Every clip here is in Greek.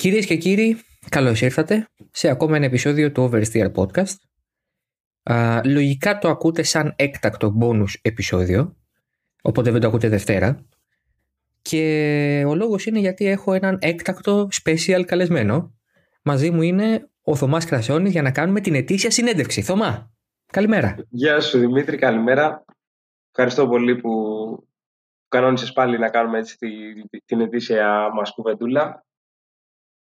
Κυρίες και κύριοι, καλώς ήρθατε σε ακόμα ένα επεισόδιο του Oversteer Podcast. Α, λογικά το ακούτε σαν έκτακτο bonus επεισόδιο, οπότε δεν το ακούτε Δευτέρα. Και ο λόγος είναι γιατί έχω έναν έκτακτο special καλεσμένο. Μαζί μου είναι ο Θωμάς Κρασόνης για να κάνουμε την ετήσια συνέντευξη. Θωμά, καλημέρα. Γεια σου Δημήτρη, καλημέρα. Ευχαριστώ πολύ που κανόνισες πάλι να κάνουμε έτσι την ετήσια μας κουβεντούλα.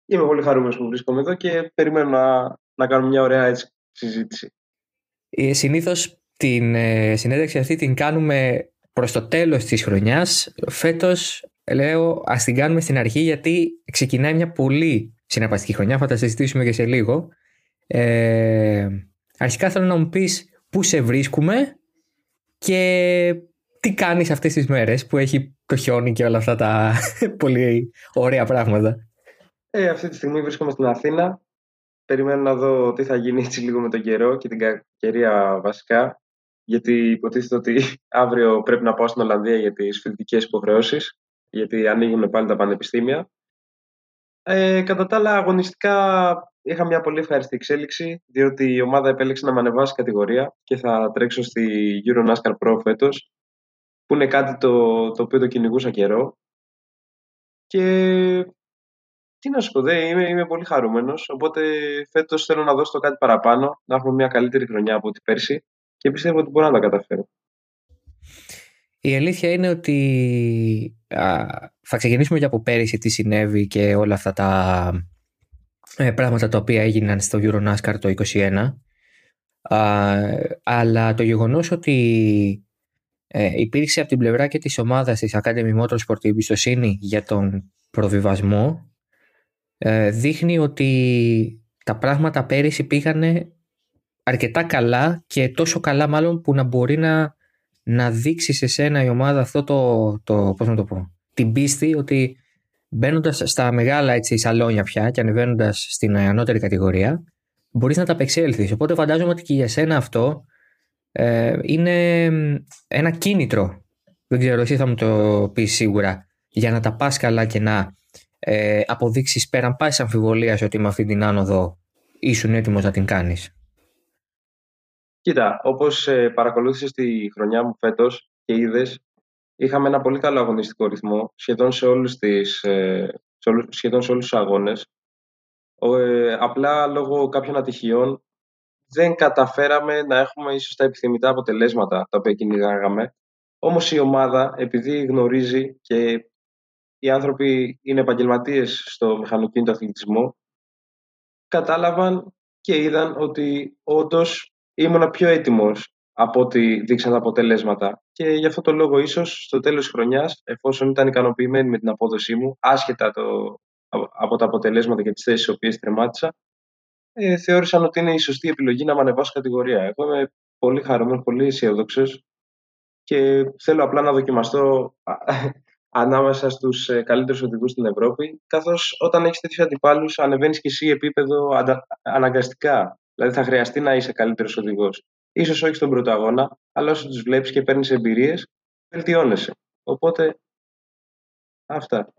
Είμαι πολύ χαρούμενος που βρίσκομαι εδώ και περιμένω να, να κάνουμε μια ωραία έτσι, συζήτηση. Ε, συνήθως την ε, συνέντευξη αυτή την κάνουμε προς το τέλος της χρονιάς. Φέτος λέω ας την κάνουμε στην αρχή γιατί ξεκινάει μια πολύ συναρπαστική χρονιά. Θα τα συζητήσουμε και σε λίγο. Ε, αρχικά θέλω να μου πεις πού σε βρίσκουμε και τι κάνεις αυτές τις μέρες που έχει το χιόνι και όλα αυτά τα πολύ ωραία πράγματα. Ε, αυτή τη στιγμή βρίσκομαι στην Αθήνα. Περιμένω να δω τι θα γίνει έτσι λίγο με τον καιρό και την κακερία βασικά. Γιατί υποτίθεται ότι αύριο πρέπει να πάω στην Ολλανδία για τις φοιτητικές υποχρεώσεις. Γιατί ανοίγουν πάλι τα πανεπιστήμια. Ε, κατά τα άλλα, αγωνιστικά είχα μια πολύ ευχαριστή εξέλιξη, διότι η ομάδα επέλεξε να με ανεβάσει κατηγορία και θα τρέξω στη Euro NASCAR Pro φέτος, που είναι κάτι το, το οποίο το κυνηγούσα καιρό. Και τι να σου πω, δε, είμαι, είμαι πολύ χαρούμενος. Οπότε φέτος θέλω να δώσω το κάτι παραπάνω, να έχουμε μια καλύτερη χρονιά από ό,τι πέρσι και πιστεύω ότι μπορώ να τα καταφέρω. Η αλήθεια είναι ότι α, θα ξεκινήσουμε και από πέρυσι τι συνέβη και όλα αυτά τα ε, πράγματα τα οποία έγιναν στο NASCAR το 2021. αλλά το γεγονός ότι ε, υπήρξε από την πλευρά και της ομάδας της Academy Motorsport η εμπιστοσύνη για τον προβιβασμό ε, δείχνει ότι τα πράγματα πέρυσι πήγανε αρκετά καλά και τόσο καλά μάλλον που να μπορεί να, να δείξει σε σένα η ομάδα αυτό το, το πώς να το πω, την πίστη ότι μπαίνοντας στα μεγάλα έτσι, σαλόνια πια και ανεβαίνοντας στην ανώτερη κατηγορία, μπορείς να τα απεξέλθεις. Οπότε φαντάζομαι ότι και για σένα αυτό ε, είναι ένα κίνητρο. Δεν ξέρω, εσύ θα μου το πεις σίγουρα. Για να τα πας καλά και να ε, αποδείξεις πέραν πάση αμφιβολία ότι με αυτή την άνοδο ήσουν έτοιμος να την κάνεις. Κοίτα, όπως ε, παρακολούθησες τη χρονιά μου φέτος και είδες, είχαμε ένα πολύ καλό αγωνιστικό ρυθμό σχεδόν σε όλους, τις, ε, σε όλους, σχεδόν σε όλους τους αγώνες. Ε, απλά λόγω κάποιων ατυχιών δεν καταφέραμε να έχουμε ίσως τα επιθυμητά αποτελέσματα τα οποία κυνηγάγαμε. Όμως η ομάδα, επειδή γνωρίζει και οι άνθρωποι είναι επαγγελματίες στο μηχανοκίνητο αθλητισμό, κατάλαβαν και είδαν ότι όντως ήμουν πιο έτοιμος από ό,τι δείξαν τα αποτελέσματα. Και γι' αυτό το λόγο, ίσως στο τέλος της χρονιάς, εφόσον ήταν ικανοποιημένοι με την απόδοσή μου, άσχετα το, από τα αποτελέσματα και τις θέσεις στις οποίες τρεμάτισα, ε, θεώρησαν ότι είναι η σωστή επιλογή να με ανεβάσω κατηγορία. Εγώ είμαι πολύ χαρούμενος, πολύ αισιόδοξος και θέλω απλά να δοκιμαστώ ανάμεσα στους ε, καλύτερους οδηγούς στην Ευρώπη. Καθώς όταν έχεις τέτοιους αντιπάλους, ανεβαίνεις και εσύ επίπεδο αναγκαστικά. Δηλαδή θα χρειαστεί να είσαι καλύτερος οδηγός. Ίσως όχι στον πρώτο αγώνα, αλλά όσο τους βλέπεις και παίρνεις εμπειρίες, βελτιώνεσαι. Οπότε, αυτά.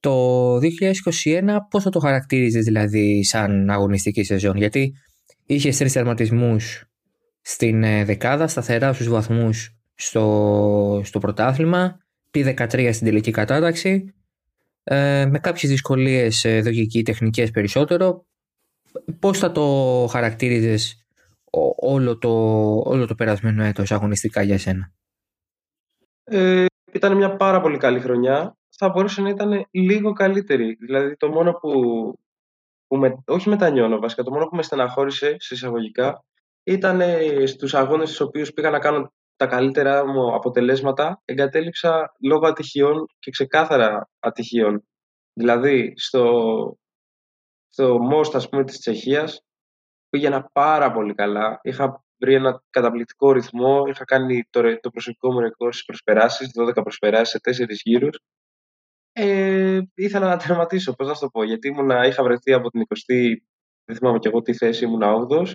Το 2021 πώς θα το χαρακτήριζες δηλαδή σαν αγωνιστική σεζόν, γιατί είχες τρεις τερματισμούς στην ε, δεκάδα, σταθερά στους βαθμούς στο, στο πρωτάθλημα, P13 στην τελική κατάταξη, ε, με κάποιες δυσκολίες ε, δογική τεχνικές περισσότερο. Πώς θα το χαρακτήριζες όλο το, όλο το περασμένο έτος αγωνιστικά για σένα; Ε, ήταν μια πάρα πολύ καλή χρονιά. Θα μπορούσε να ήταν λίγο καλύτερη. Δηλαδή το μόνο που, που με, όχι μετανιώνω βασικά, το μόνο που με στεναχώρησε σε εισαγωγικά ήταν στους αγώνες στους οποίους πήγα να κάνω τα καλύτερα μου αποτελέσματα εγκατέλειψα λόγω ατυχιών και ξεκάθαρα ατυχιών. Δηλαδή στο, στο Most ας πούμε της Τσεχίας πήγαινα πάρα πολύ καλά. Είχα βρει ένα καταπληκτικό ρυθμό. Είχα κάνει το, το προσωπικό μου ρεκόρ στις προσπεράσεις, 12 προσπεράσεις σε 4 γύρους. Ε, ήθελα να τερματίσω, πώς να το πω, γιατί ήμουνα, είχα βρεθεί από την 20η, δεν θυμάμαι και εγώ τι θέση, ήμουνα 8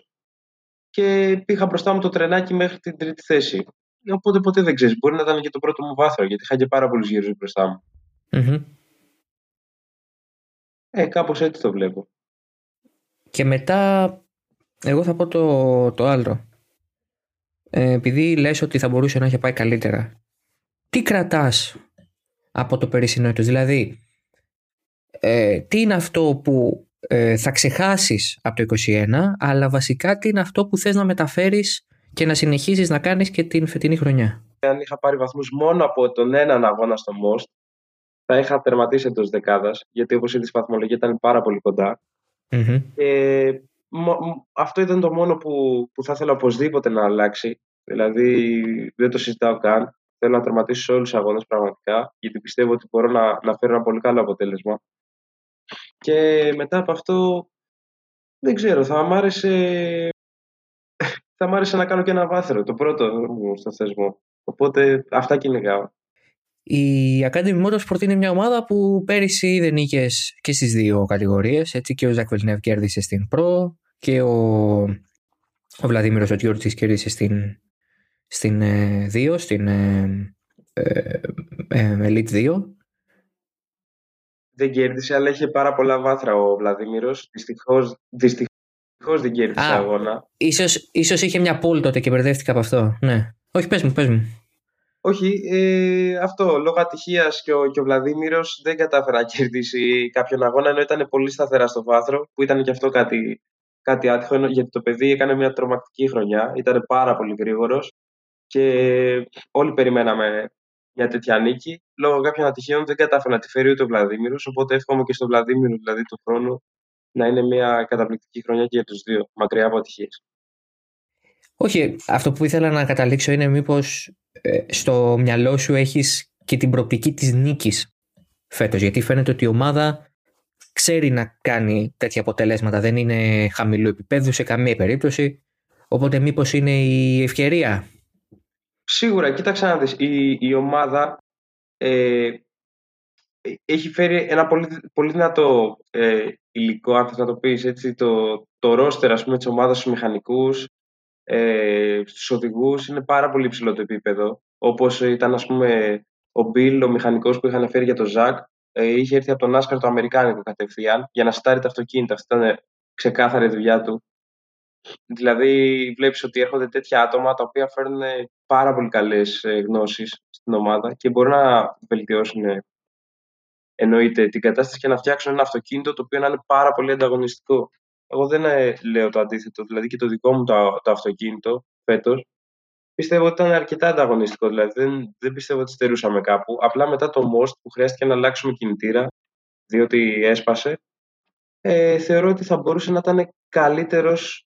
και πήγα μπροστά μου το τρενάκι μέχρι την τρίτη θέση. Οπότε ποτέ δεν ξέρεις. Μπορεί να ήταν και το πρώτο μου βάθρο, γιατί είχα και πάρα πολλούς γύρους μπροστά μου. Ε, κάπως έτσι το βλέπω. Και μετά, εγώ θα πω το, το άλλο. Ε, επειδή λες ότι θα μπορούσε να έχει πάει καλύτερα. Τι κρατάς από το περσινό έτος, δηλαδή ε, τι είναι αυτό που ε, θα ξεχάσεις από το 21 αλλά βασικά τι είναι αυτό που θες να μεταφέρεις και να συνεχίσεις να κάνεις και την φετινή χρονιά. Αν είχα πάρει βαθμούς μόνο από τον έναν αγώνα στο Most θα είχα τερματίσει εντός δεκάδας, γιατί όπως είδε η βαθμολογία ήταν πάρα πολύ αυτό ήταν το μόνο που, που θα ήθελα οπωσδήποτε να αλλάξει. Δηλαδή δεν το συζητάω καν. Θέλω να τερματίσω σε όλους τους αγώνες πραγματικά, γιατί πιστεύω ότι μπορώ να, να φέρω ένα πολύ καλό αποτέλεσμα. Και μετά από αυτό, δεν ξέρω, θα μ' άρεσε, θα μ άρεσε να κάνω και ένα βάθρο, το πρώτο μου στο θεσμό. Οπότε αυτά κυνηγάω. Η Academy Motorsport είναι μια ομάδα που πέρυσι δεν είχες και στις δύο κατηγορίες. Έτσι και ο Ζακ Βελνεύ κέρδισε στην Pro και ο, ο Βλαδίμηρος ο κέρδισε στην, στην 2, ε, στην ε, ε, ε, Elite 2. Δεν κέρδισε, αλλά είχε πάρα πολλά βάθρα ο Βλαδίμηρος. Δυστυχώς δυστυχώς δεν κέρδισε Α, αγώνα. Ίσως, ίσως είχε μια πόλη τότε και μπερδεύτηκα από αυτό. Ναι. Όχι, πες μου, πες μου. Όχι, ε, αυτό. Λόγω ατυχίας και ο, και ο Βλαδίμηρος δεν κατάφερε να κερδίσει κάποιον αγώνα, ενώ ήταν πολύ σταθερά στο βάθρο, που ήταν και αυτό κάτι, κάτι άτυχο, γιατί το παιδί έκανε μια τρομακτική χρονιά. Ήταν πάρα πολύ γρήγορος και όλοι περιμέναμε μια τέτοια νίκη. Λόγω κάποιων ατυχίων δεν κατάφερε να τη φέρει ούτε ο Βλαδίμηρος. Οπότε εύχομαι και στον Βλαδίμηρο δηλαδή του χρόνου να είναι μια καταπληκτική χρονιά και για τους δύο, μακριά από ατυχίες. Όχι, αυτό που ήθελα να καταλήξω είναι μήπως ε, στο μυαλό σου έχεις και την προοπτική της νίκης φέτος, γιατί φαίνεται ότι η ομάδα ξέρει να κάνει τέτοια αποτελέσματα, δεν είναι χαμηλού επίπεδου σε καμία περίπτωση, οπότε μήπως είναι η ευκαιρία; Σίγουρα, κοίταξε να δεις, η, η ομάδα ε, έχει φέρει ένα πολύ, πολύ δυνατό ε, υλικό, αν θες να το πεις, έτσι, το, το ρόστερ ας πούμε, της ομάδας στους μηχανικούς, ε, στους οδηγούς είναι πάρα πολύ ψηλό το επίπεδο. Όπως ήταν ας πούμε ο Μπιλ, ο μηχανικός που είχαν φέρει για το Ζακ, ε, είχε έρθει από τον Άσκαρ το Αμερικάνικο κατευθείαν για να στάρει τα αυτοκίνητα. Αυτή ήταν ξεκάθαρη δουλειά του. Δηλαδή βλέπεις ότι έρχονται τέτοια άτομα τα οποία φέρνουν πάρα πολύ καλές ε, γνώσεις στην ομάδα και μπορούν να βελτιώσουν εννοείται την κατάσταση και να φτιάξουν ένα αυτοκίνητο το οποίο να είναι πάρα πολύ ανταγωνιστικό. Εγώ δεν ε, λέω το αντίθετο. Δηλαδή και το δικό μου το, το αυτοκίνητο φέτος πιστεύω ότι ήταν αρκετά ανταγωνιστικό. Δηλαδή δεν, δεν πιστεύω ότι στερούσαμε κάπου. Απλά μετά το Most που χρειάστηκε να αλλάξουμε κινητήρα, διότι έσπασε, ε, θεωρώ ότι θα μπορούσε να ήταν καλύτερος.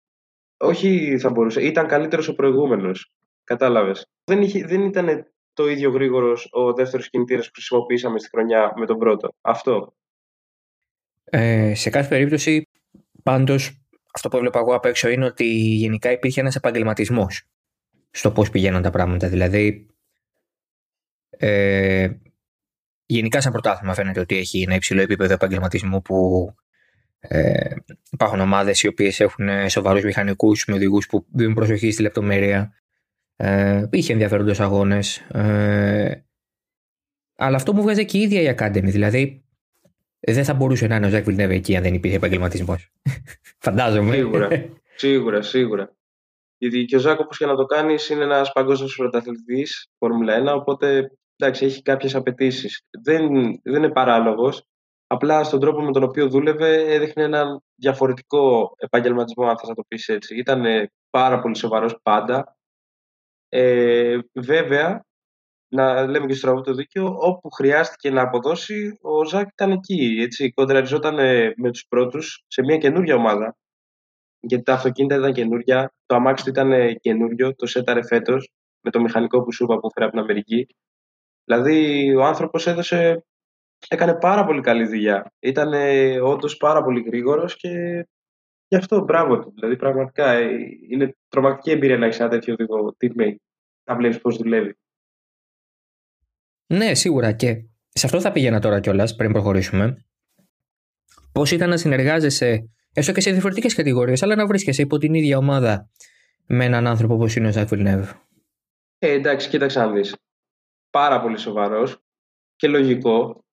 Όχι θα μπορούσε, ήταν καλύτερος ο προηγούμενος. Κατάλαβες. Δεν, δεν ήταν το ίδιο γρήγορος ο δεύτερος κινητήρας που χρησιμοποιήσαμε στη χρονιά με τον πρώτο. Αυτό. Ε, σε κάθε περίπτωση Πάντως, αυτό που έβλεπα εγώ απ' έξω είναι ότι γενικά υπήρχε ένας επαγγελματισμός στο πώς πηγαίναν τα πράγματα. Δηλαδή, ε, γενικά σαν πρωτάθλημα φαίνεται ότι έχει ένα υψηλό επίπεδο επαγγελματισμού που ε, υπάρχουν ομάδες οι οποίες έχουν σοβαρούς μηχανικούς με οδηγούς που δίνουν προσοχή στη λεπτομέρεια. Ε, είχε ενδιαφέροντες αγώνες. Ε, αλλά αυτό μου βγάζει και η ίδια η Academy. Δηλαδή, δεν θα μπορούσε να είναι ο Ζακ Βιλνέβε εκεί αν δεν υπήρχε επαγγελματισμός. Φαντάζομαι. Σίγουρα, σίγουρα, σίγουρα. Γιατί και ο Ζακ, όπως και να το κάνεις, είναι ένας παγκόσμιος πρωταθλητής Φόρμουλα 1, οπότε εντάξει, έχει κάποιες απαιτήσεις. Δεν, δεν είναι παράλογος. Απλά στον τρόπο με τον οποίο δούλευε έδειχνε έναν διαφορετικό επαγγελματισμό, αν θα το πεις έτσι. Ήταν πάρα πολύ σοβαρός πάντα. Ε, βέβαια, να λέμε και στο το δίκαιο, όπου χρειάστηκε να αποδώσει, ο Ζακ ήταν εκεί. Έτσι, κοντραριζόταν με τους πρώτους σε μια καινούργια ομάδα. Γιατί τα αυτοκίνητα ήταν καινούργια, το αμάξι του ήταν καινούριο, το σέταρε φέτος με το μηχανικό που σου είπα που φέρει από την Αμερική. Δηλαδή, ο άνθρωπος έδωσε. Έκανε πάρα πολύ καλή δουλειά. Ήταν όντως πάρα πολύ γρήγορος και γι' αυτό μπράβο του. Δηλαδή, πραγματικά ε, είναι τρομακτική εμπειρία να έχεις ένα τέτοιο οδηγό teammate. Να βλέπεις πώς δουλεύει. Ναι, σίγουρα και σε αυτό θα πήγαινα τώρα κιόλας πριν προχωρήσουμε. Πώς ήταν να συνεργάζεσαι, έστω και σε διαφορετικές κατηγορίες, αλλά να βρίσκεσαι υπό την ίδια ομάδα με έναν άνθρωπο όπως είναι ο Ζακ Βιλνεύ. Ε, εντάξει, κοίταξε να δεις. Πάρα πολύ σοβαρός και λογικό.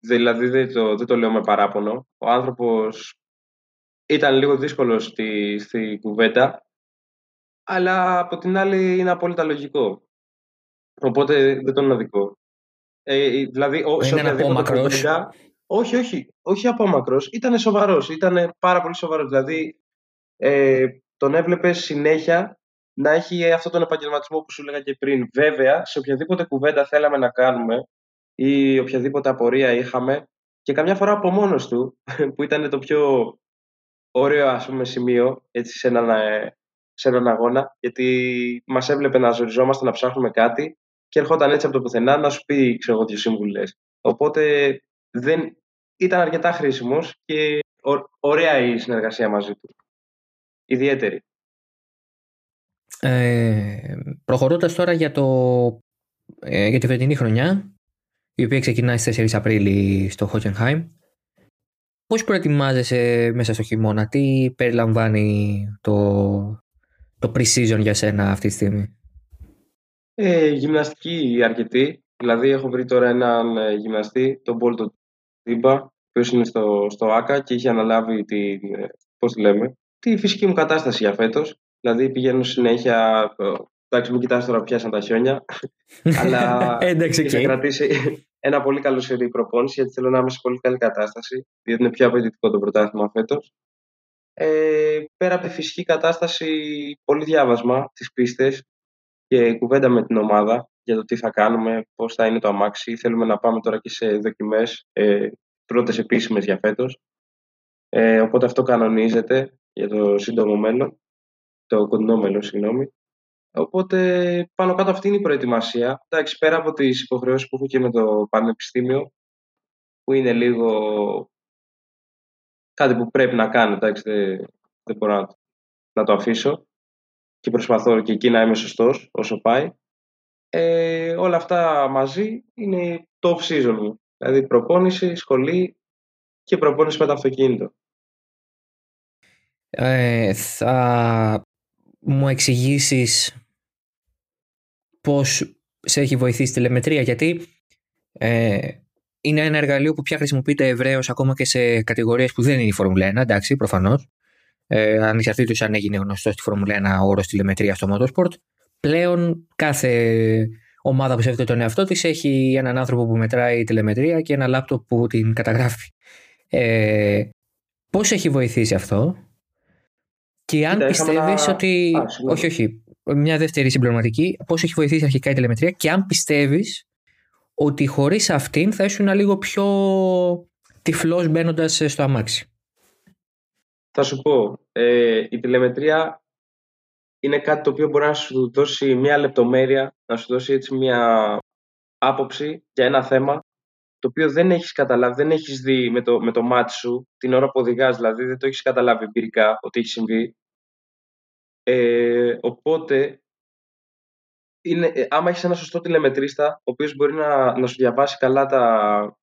Δηλαδή δεν το, δεν το λέω με παράπονο. Ο άνθρωπος ήταν λίγο δύσκολο στη, στη κουβέντα, αλλά από την άλλη είναι απόλυτα λογικό. Οπότε δεν τον αδικό. Ε, δηλαδή, ο, είναι απόμακρος. Όχι, όχι, όχι απόμακρος. Ήταν σοβαρός. Ήταν πάρα πολύ σοβαρός. Δηλαδή, ε, τον έβλεπε συνέχεια να έχει αυτόν τον επαγγελματισμό που σου έλεγα και πριν. Βέβαια, σε οποιαδήποτε κουβέντα θέλαμε να κάνουμε ή οποιαδήποτε απορία είχαμε και καμιά φορά από μόνος του, που ήταν το πιο ωραίο ας πούμε, σημείο έτσι, σε, έναν, ε, σε έναν αγώνα, γιατί μας έβλεπε να ζοριζόμαστε, να ψάχνουμε κάτι και έρχονταν έτσι από το πουθενά να σου πει ξέρω εγώ, δύο σύμβουλες. Οπότε δεν, ήταν αρκετά χρήσιμος και ωραία η συνεργασία μαζί του. Ιδιαίτερη. Ε, προχωρώντας τώρα για, το, ε, για τη φετινή χρονιά, η οποία ξεκινάει στις 4 Απρίλη στο Χόκενχάιμ, πώς προετοιμάζεσαι μέσα στο χειμώνα, τι περιλαμβάνει το, το pre-season για σένα αυτή τη στιγμή; Ε, γυμναστική αρκετή, δηλαδή έχω βρει τώρα έναν ε, γυμναστή, τον Μπόλτο Τίμπα, ο οποίος είναι στο, στο ΆΚΑ και είχε αναλάβει τη, ε, πώς τη λέμε, τη φυσική μου κατάσταση για φέτος. Δηλαδή πηγαίνω συνέχεια. Εντάξει, μην κοιτάς τώρα πιάσαν τα χιόνια. αλλά Εντάξει, θα κρατήσει ένα πολύ καλό σερή προπόνηση γιατί θέλω να είμαι σε πολύ καλή κατάσταση. Διότι είναι πιο απαιτητικό το πρωτάθλημα φέτος. Ε, πέρα από τη φυσική κατάσταση, πολύ διάβασμα τις πίστες και κουβέντα με την ομάδα για το τι θα κάνουμε, πώς θα είναι το αμάξι. Θέλουμε να πάμε τώρα και σε δοκιμές, ε, πρώτες επίσημες για φέτος. Ε, οπότε αυτό κανονίζεται για το σύντομο μέλλον, το κοντινό μέλλον, συγγνώμη. Οπότε πάνω κάτω αυτή είναι η προετοιμασία. Εντάξει, πέρα από τις υποχρεώσεις που έχω και με το πανεπιστήμιο, που είναι λίγο κάτι που πρέπει να κάνω, εντάξει, δεν, δεν μπορώ να, να, το αφήσω και προσπαθώ και εκεί να είμαι σωστός όσο πάει. Ε, όλα αυτά μαζί είναι το off-season μου. Δηλαδή προπόνηση, σχολή και προπόνηση με το αυτοκίνητο. Ε, θα μου εξηγήσεις πώς σε έχει βοηθήσει η τηλεμετρία γιατί ε, είναι ένα εργαλείο που πια χρησιμοποιείται ευρέως ακόμα και σε κατηγορίες που δεν είναι η Φόρμουλα 1, εντάξει, προφανώς. Ε, ανεξαρτήτως αν έγινε γνωστό στη Φόρμουλα 1 όρος τηλεμετρία στο Motorsport. Πλέον κάθε ομάδα που σέβεται τον εαυτό της έχει έναν άνθρωπο που μετράει τηλεμετρία και ένα λάπτοπ που την καταγράφει. Ε, πώς έχει βοηθήσει αυτό; Και αν πιστεύεις ότι. όχι, όχι. Μια δεύτερη συμπληρωματική. Πώς έχει βοηθήσει αρχικά η τηλεμετρία και αν πιστεύεις ότι χωρίς αυτήν θα ήσουν λίγο πιο τυφλός μπαίνοντας στο αμάξι. Θα σου πω. Ε, η τηλεμετρία είναι κάτι το οποίο μπορεί να σου δώσει μια λεπτομέρεια, να σου δώσει έτσι μια άποψη για ένα θέμα το οποίο δεν έχεις καταλάβει, δεν έχεις δει με το, με το μάτι σου την ώρα που οδηγάς, δηλαδή δεν το έχεις καταλάβει εμπειρικά ότι έχει συμβεί. Ε, οπότε, είναι, ε, άμα έχεις ένα σωστό τηλεμετρίστα, ο οποίος μπορεί να, να σου διαβάσει καλά τα,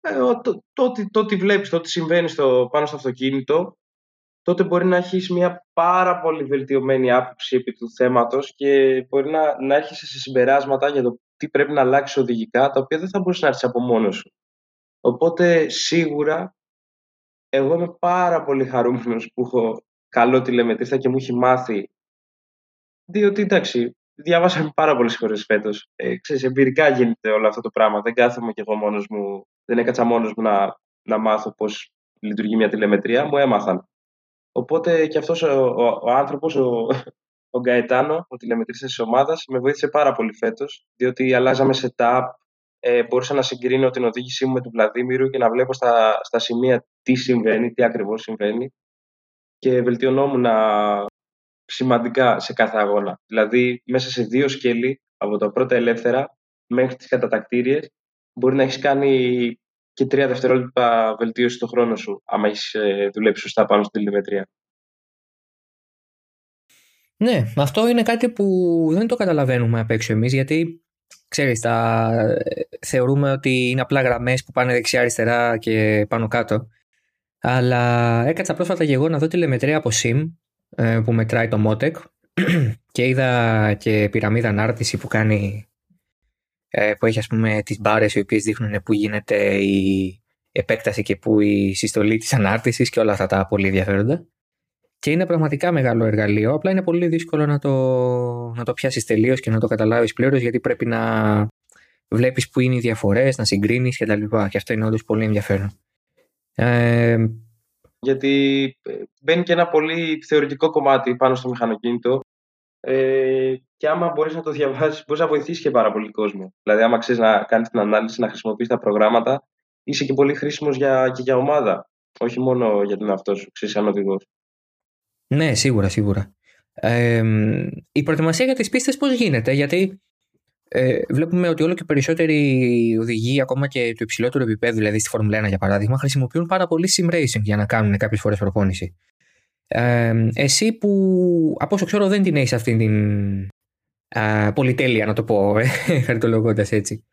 ε, το, το, το, το, τι βλέπεις, το τι συμβαίνει στο, πάνω στο αυτοκίνητο, τότε μπορεί να έχεις μια πάρα πολύ βελτιωμένη άποψη επί του θέματος και μπορεί να, να έρχεσαι σε συμπεράσματα για το τι πρέπει να αλλάξει οδηγικά, τα οποία δεν θα μπορούσε να έρθεις από μόνος σου. Οπότε σίγουρα εγώ είμαι πάρα πολύ χαρούμενος που έχω καλό τηλεμετρίστα και μου έχει μάθει. Διότι εντάξει, διάβασα πάρα πολλές φορές φέτος. Ε, ξέρεις, εμπειρικά γίνεται όλο αυτό το πράγμα. Δεν κάθομαι κι εγώ μόνος μου, δεν έκατσα μόνος μου να, να μάθω πώς λειτουργεί μια τηλεμετρία. Μου έμαθαν. Οπότε και αυτός ο, ο, ο άνθρωπος, ο, ο Γκαετάνο, ο τηλεμετρista της ομάδας, με βοήθησε πάρα πολύ φέτος, διότι αλλάζαμε setup, ε, μπορούσα να συγκρίνω την οδήγησή μου με του Βλαδίμηρου και να βλέπω στα, στα σημεία τι συμβαίνει, τι ακριβώς συμβαίνει και βελτιωνόμουν σημαντικά σε κάθε αγώνα. Δηλαδή, μέσα σε δύο σκέλη, από τα πρώτα ελεύθερα μέχρι τις κατατακτήριες, μπορεί να έχεις κάνει και τρία δευτερόλεπτα βελτίωση στο χρόνο σου, άμα έχεις ε, δουλέψει σωστά πάνω στην τηλεμετρία. Ναι, αυτό είναι κάτι που δεν το καταλαβαίνουμε απ' έξω εμείς, γιατί ξέρεις, τα... θεωρούμε ότι είναι απλά γραμμές που πάνε δεξιά-αριστερά και πάνω κάτω. Αλλά έκατσα πρόσφατα και εγώ να δω τηλεμετρία από SIM ε, που μετράει το Motec και είδα και πυραμίδα ανάρτηση που κάνει ε, που έχει ας πούμε τις μπάρες οι οποίες δείχνουν που γίνεται η επέκταση και που η συστολή της ανάρτησης και όλα αυτά τα πολύ ενδιαφέροντα. Και είναι πραγματικά μεγάλο εργαλείο, απλά είναι πολύ δύσκολο να το, να το πιάσεις τελείως και να το καταλάβεις πλήρως γιατί πρέπει να βλέπεις που είναι οι διαφορές, να συγκρίνεις κτλ. Και, και αυτό είναι όντως πολύ ενδιαφέρον. Ε, γιατί ε, μπαίνει και ένα πολύ θεωρητικό κομμάτι πάνω στο μηχανοκίνητο ε, και άμα μπορείς να το διαβάσεις, μπορείς να βοηθήσεις και πάρα πολύ κόσμο. Δηλαδή, άμα ξέρεις να κάνεις την ανάλυση, να χρησιμοποιείς τα προγράμματα, είσαι και πολύ χρήσιμος για, και για ομάδα. Όχι μόνο για τον εαυτό σου, ξέρεις, σαν οδηγός. Ναι, σίγουρα, σίγουρα. Ε, η προετοιμασία για τις πίστες πώς γίνεται, γιατί ε, βλέπουμε ότι όλο και περισσότεροι οδηγοί, ακόμα και του υψηλότερου επίπεδου, δηλαδή στη Φόρμουλα 1 για παράδειγμα, χρησιμοποιούν πάρα πολύ sim racing για να κάνουν κάποιες φορές προπόνηση. Ε, εσύ που από όσο ξέρω δεν την έχεις αυτή την ε, πολυτέλεια, να το πω, ε, χαριτολογώντα έτσι.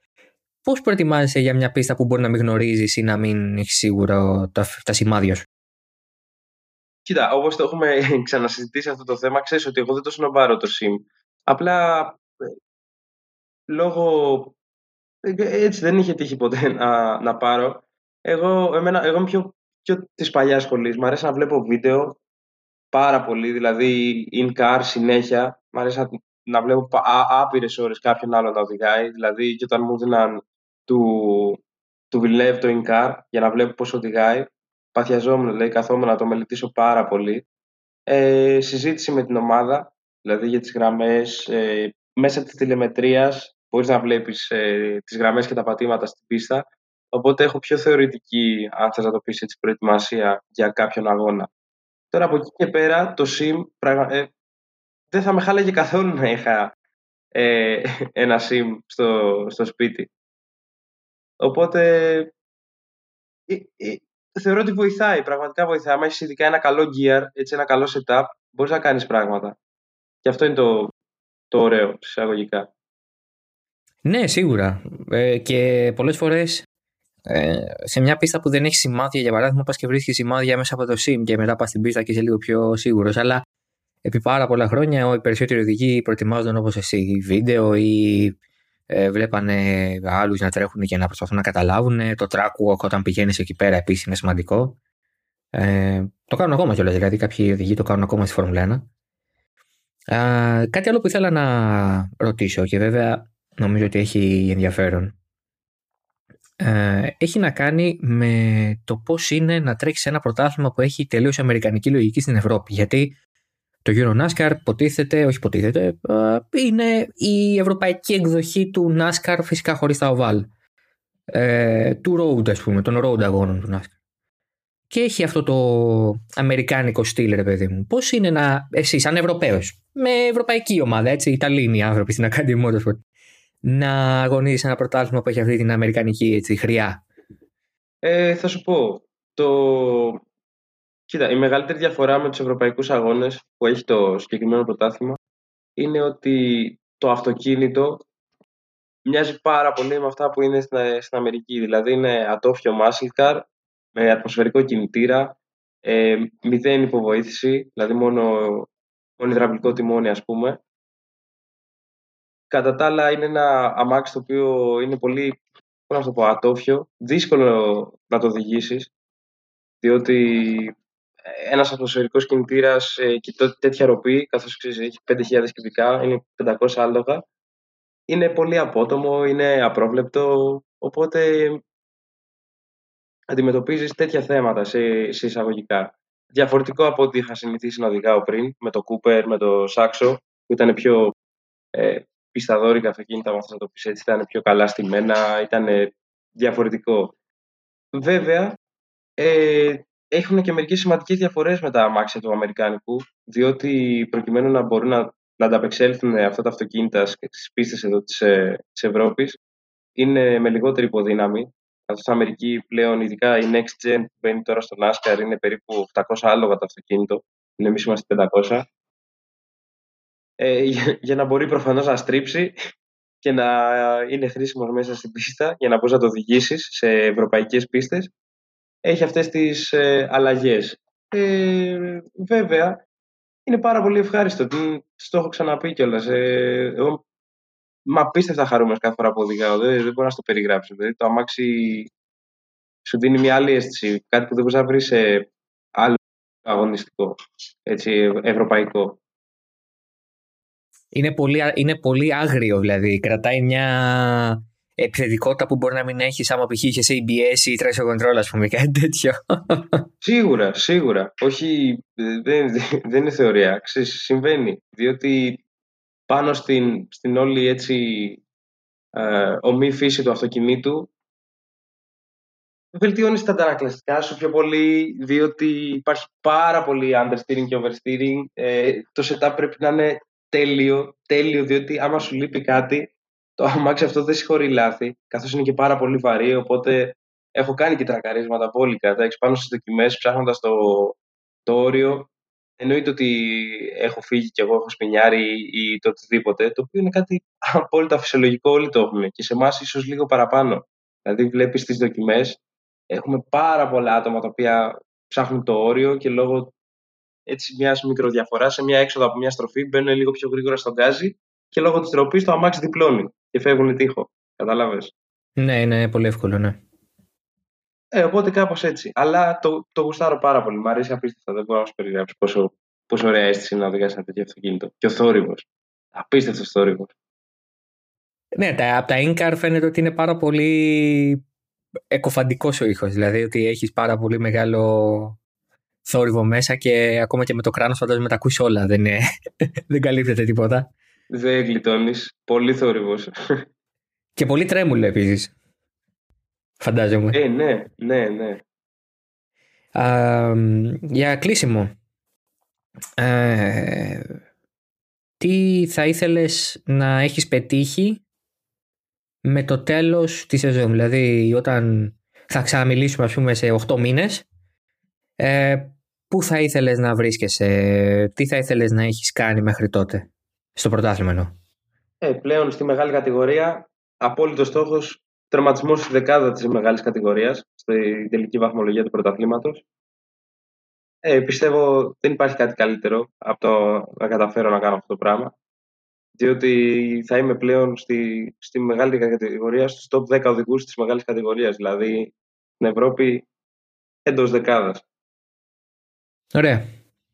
Πώς προετοιμάζεσαι για μια πίστα που μπορεί να μην γνωρίζεις ή να μην έχεις σίγουρο τα, τα σημάδια σου; Κοίτα, όπως το έχουμε ξανασυζητήσει αυτό το θέμα, ξέρεις ότι εγώ δεν το συνομπάρω το sim. Απλά λόγω... Έτσι δεν είχε τύχει ποτέ να, να πάρω. Εγώ, εμένα, εγώ είμαι πιο, πιο της παλιάς σχολής. Μ' αρέσει να βλέπω βίντεο πάρα πολύ, δηλαδή in-car συνέχεια. Μ' αρέσει να, να βλέπω άπειρες ώρες κάποιον άλλο να οδηγάει. Δηλαδή και όταν μου δίναν του, του Villeneuve το in-car για να βλέπω πώς οδηγάει, παθιαζόμουν, δηλαδή καθόμουν να το μελετήσω πάρα πολύ. Ε, συζήτηση με την ομάδα, δηλαδή για τις γραμμές, ε, μέσα της τηλεμετρίας μπορείς να βλέπεις ε, τις γραμμές και τα πατήματα στην πίστα. Οπότε έχω πιο θεωρητική, αν θες να το πεις έτσι, προετοιμασία για κάποιον αγώνα. Τώρα από εκεί και πέρα το SIM ε, δεν θα με χάλαγε καθόλου να είχα ε, ένα SIM στο, στο σπίτι. Οπότε ε, ε, θεωρώ ότι βοηθάει, πραγματικά βοηθάει. Αν έχεις ειδικά ένα καλό gear, έτσι, ένα καλό setup, μπορείς να κάνεις πράγματα. Και αυτό είναι το, το ωραίο, εισαγωγικά. Ναι, σίγουρα. Ε, και πολλές φορές ε, σε μια πίστα που δεν έχει σημάδια, για παράδειγμα, πας και βρίσκεις σημάδια μέσα από το SIM και μετά πας στην πίστα και είσαι λίγο πιο σίγουρος. Αλλά επί πάρα πολλά χρόνια οι περισσότεροι οδηγοί προετοιμάζονταν όπως εσύ βίντεο ή ε, βλέπανε άλλους να τρέχουν και να προσπαθούν να καταλάβουν. Το track walk όταν πηγαίνεις εκεί πέρα επίσης είναι σημαντικό. Ε, το κάνουν ακόμα κιόλας, δηλαδή κάποιοι οδηγοί το κάνουν ακόμα στη Φόρμουλα 1 κάτι άλλο που ήθελα να ρωτήσω και βέβαια νομίζω ότι έχει ενδιαφέρον. Ε, έχει να κάνει με το πώς είναι να τρέξεις ένα πρωτάθλημα που έχει τελείως αμερικανική λογική στην Ευρώπη. Γιατί το Euro NASCAR ποτίθεται, όχι ποτίθεται, είναι η ευρωπαϊκή εκδοχή του NASCAR φυσικά χωρίς τα oval. Ε, του road ας πούμε, των road αγώνων του NASCAR και έχει αυτό το αμερικάνικο στυλ, ρε παιδί μου. Πώς είναι να, εσύ, σαν Ευρωπαίος, με ευρωπαϊκή ομάδα, έτσι, Ιταλίνοι άνθρωποι στην Academy Motorsport, να αγωνίζεις ένα πρωτάθλημα που έχει αυτή την αμερικανική έτσι, χρειά; Ε, θα σου πω. Το... Κοίτα, η μεγαλύτερη διαφορά με τους ευρωπαϊκούς αγώνες που έχει το συγκεκριμένο πρωτάθλημα είναι ότι το αυτοκίνητο μοιάζει πάρα πολύ με αυτά που είναι στην, Αμερική. Δηλαδή είναι ατόφιο muscle car με ατμοσφαιρικό κινητήρα, ε, μηδέν υποβοήθηση, δηλαδή μόνο, μόνο υδραυλικό τιμόνι ας πούμε. Κατά τα άλλα είναι ένα αμάξι το οποίο είναι πολύ, πώς να το πω, ατόφιο, δύσκολο να το οδηγήσεις, διότι ένας ατμοσφαιρικός κινητήρας ε, και τέτοια ροπή, καθώς ξέρεις, έχει 5.000 κυβικά, είναι 500 άλογα, είναι πολύ απότομο, είναι απρόβλεπτο, οπότε αντιμετωπίζεις τέτοια θέματα σε, σε εισαγωγικά. Διαφορετικό από ό,τι είχα συνηθίσει να οδηγάω πριν, με το Cooper, με το Saxo, που ήταν πιο ε, πισταδόρικα αυτοκίνητα, αν να το πεις έτσι, ήταν πιο καλά στημένα, ήταν διαφορετικό. Βέβαια, ε, έχουν και μερικές σημαντικές διαφορές με τα αμάξια του Αμερικάνικου, διότι προκειμένου να μπορούν να, να ανταπεξέλθουν αυτά τα αυτοκίνητα στις πίστες εδώ της, ε, της Ευρώπης, είναι με λιγότερη υποδύναμη, Καθώς στην Αμερική πλέον, ειδικά η Next Gen που μπαίνει τώρα στο NASCAR, είναι περίπου 800 άλογα το αυτοκίνητο. Εμείς είμαστε 500. Ε, για, να μπορεί προφανώς να στρίψει και να είναι χρήσιμος μέσα στην πίστα για να μπορείς να το οδηγήσεις σε ευρωπαϊκές πίστες. Έχει αυτές τις ε, αλλαγές. Ε, βέβαια, είναι πάρα πολύ ευχάριστο. Το έχω ξαναπεί κιόλας. Ε, εγώ Μα απίστευτα χαρούμενος κάθε φορά που οδηγάω. Δεν, δεν μπορώ να το περιγράψω. Δηλαδή, το αμάξι σου δίνει μια άλλη αίσθηση. Κάτι που δεν μπορείς να βρεις σε άλλο αγωνιστικό, έτσι, ευρωπαϊκό. Είναι πολύ, είναι πολύ άγριο δηλαδή. Κρατάει μια επιθετικότητα που μπορεί να μην έχεις άμα π.χ. είχες ABS ή traction control, ας πούμε, κάτι τέτοιο. Σίγουρα, σίγουρα. Όχι, δεν, δεν είναι θεωρία. Ξέρεις, συμβαίνει. Διότι πάνω στην, στην όλη έτσι ε, ομή φύση του αυτοκινήτου βελτιώνεις τα αντανακλαστικά σου πιο πολύ, διότι υπάρχει πάρα πολύ understeering και oversteering. Ε, το setup πρέπει να είναι τέλειο, τέλειο, διότι άμα σου λείπει κάτι, το αμάξι αυτό δεν συγχωρεί λάθη, καθώς είναι και πάρα πολύ βαρύ, οπότε έχω κάνει και τρακαρίσματα απόλυτα. Εντάξει, πάνω στις δοκιμές, ψάχνοντας το, το όριο, εννοείται ότι έχω φύγει και εγώ έχω σπινιάρει ή το οτιδήποτε, το οποίο είναι κάτι απόλυτα φυσιολογικό, όλοι το έχουμε και σε εμάς ίσως λίγο παραπάνω. Δηλαδή, βλέπεις τις δοκιμές, έχουμε πάρα πολλά άτομα τα οποία ψάχνουν το όριο και λόγω έτσι μιας μικροδιαφοράς σε μια έξοδο από μια στροφή μπαίνουν λίγο πιο γρήγορα στον γκάζι και λόγω της τροπής το αμάξι διπλώνει και φεύγουν τείχο. Κατάλαβες; Ναι, είναι πολύ εύκολο, ναι. Ε, οπότε κάπως έτσι. Αλλά το, το γουστάρω πάρα πολύ. Μ' αρέσει απίστευτα. Δεν μπορώ να σου περιγράψω πόσο, πόσο ωραία αίσθηση είναι να οδηγάς ένα τέτοιο αυτοκίνητο. Και ο θόρυβος. Απίστευτος θόρυβος. Ναι, τα, από τα in φαίνεται ότι είναι πάρα πολύ εκοφαντικός ο ήχος. Δηλαδή ότι έχεις πάρα πολύ μεγάλο θόρυβο μέσα και ακόμα και με το κράνος φαντάζομαι τα ακούσει όλα. Δεν, είναι, δεν καλύπτεται τίποτα. Δεν γλιτώνεις. Πολύ θόρυβος. Και πολύ τρέμουλο επίσης. Φαντάζομαι. Ε, ναι, ναι, ναι. Α, για κλείσιμο. Ε, τι θα ήθελες να έχεις πετύχει με το τέλος της σεζόν; Δηλαδή όταν θα ξαναμιλήσουμε ας πούμε σε 8 μήνες ε, πού θα ήθελες να βρίσκεσαι, τι θα ήθελες να έχεις κάνει μέχρι τότε στο πρωτάθλημα εννοώ; Ε, πλέον στη μεγάλη κατηγορία απόλυτος στόχος τερματισμός στη δεκάδα της μεγάλης κατηγορίας, στην τελική βαθμολογία του πρωταθλήματος. Ε, πιστεύω δεν υπάρχει κάτι καλύτερο από το να καταφέρω να κάνω αυτό το πράγμα. Διότι θα είμαι πλέον στη, στη μεγάλη κατηγορία, στους top 10 οδηγούς της μεγάλης κατηγορίας. Δηλαδή στην Ευρώπη εντός δεκάδας. Ωραία.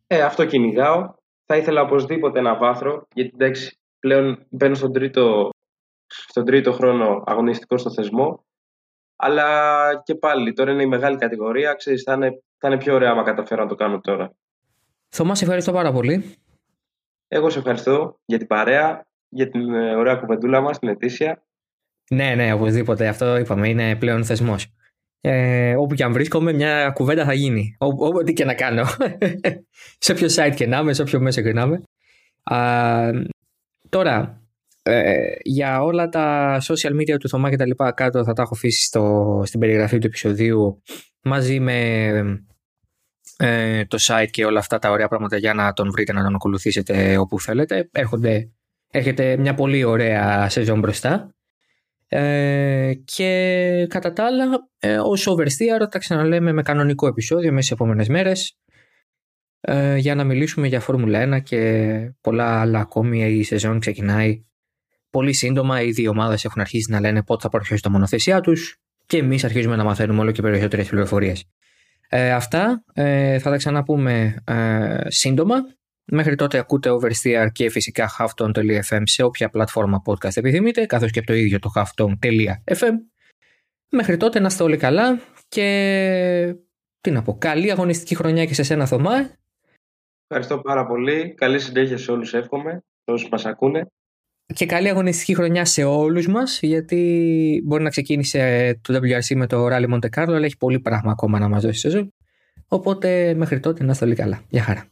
Ε, αυτό κυνηγάω. Θα ήθελα οπωσδήποτε ένα βάθρο, γιατί εντάξει, πλέον μπαίνω στον τρίτο στον τρίτο χρόνο αγωνιστικό στο θεσμό. Αλλά και πάλι, τώρα είναι η μεγάλη κατηγορία. Ξέρεις, θα, είναι, θα είναι πιο ωραία άμα καταφέρω να το κάνω τώρα. Θωμάς, σε ευχαριστώ πάρα πολύ. Εγώ σε ευχαριστώ για την παρέα, για την ε, ωραία κουβεντούλα μας, την ετήσια. Ναι, ναι, οπωσδήποτε. Αυτό είπαμε, είναι πλέον θεσμός. Ε, όπου και αν βρίσκομαι, μια κουβέντα θα γίνει. Ό,τι και να κάνω. σε όποιο site και να είμαι, σε όποιο μέσο και να είμαι. τώρα, ε, για όλα τα social media του Θωμά και τα λοιπά κάτω θα τα έχω αφήσει στο, στην περιγραφή του επεισοδίου μαζί με ε, το site και όλα αυτά τα ωραία πράγματα για να τον βρείτε να τον ακολουθήσετε όπου θέλετε. Έρχονται, έρχεται μια πολύ ωραία σεζόν μπροστά. Ε, και κατά τα άλλα, ε, ως oversteer τα ξαναλέμε με κανονικό επεισόδιο μέσα στις επόμενες μέρες ε, για να μιλήσουμε για Φόρμουλα 1 και πολλά άλλα ακόμη η σεζόν ξεκινάει πολύ σύντομα οι δύο ομάδες έχουν αρχίσει να λένε πότε θα παρουσιάσουν τα μονοθεσιά τους και εμείς αρχίζουμε να μαθαίνουμε όλο και περισσότερες πληροφορίες. Ε, αυτά ε, θα τα ξαναπούμε ε, σύντομα. Μέχρι τότε ακούτε Oversteer και φυσικά halftone.fm σε όποια πλατφόρμα podcast επιθυμείτε, καθώς και το ίδιο το halftone.fm. Μέχρι τότε να είστε όλοι καλά και τι να πω, καλή αγωνιστική χρονιά και σε σένα Θωμά. Ευχαριστώ πάρα πολύ. Καλή συνέχεια σε όλους εύχομαι, όσους μας ακούνε και καλή αγωνιστική χρονιά σε όλους μας γιατί μπορεί να ξεκίνησε το WRC με το Rally Monte Carlo αλλά έχει πολύ πράγμα ακόμα να μας δώσει σεζόν οπότε μέχρι τότε να είστε όλοι καλά. Γεια χαρά.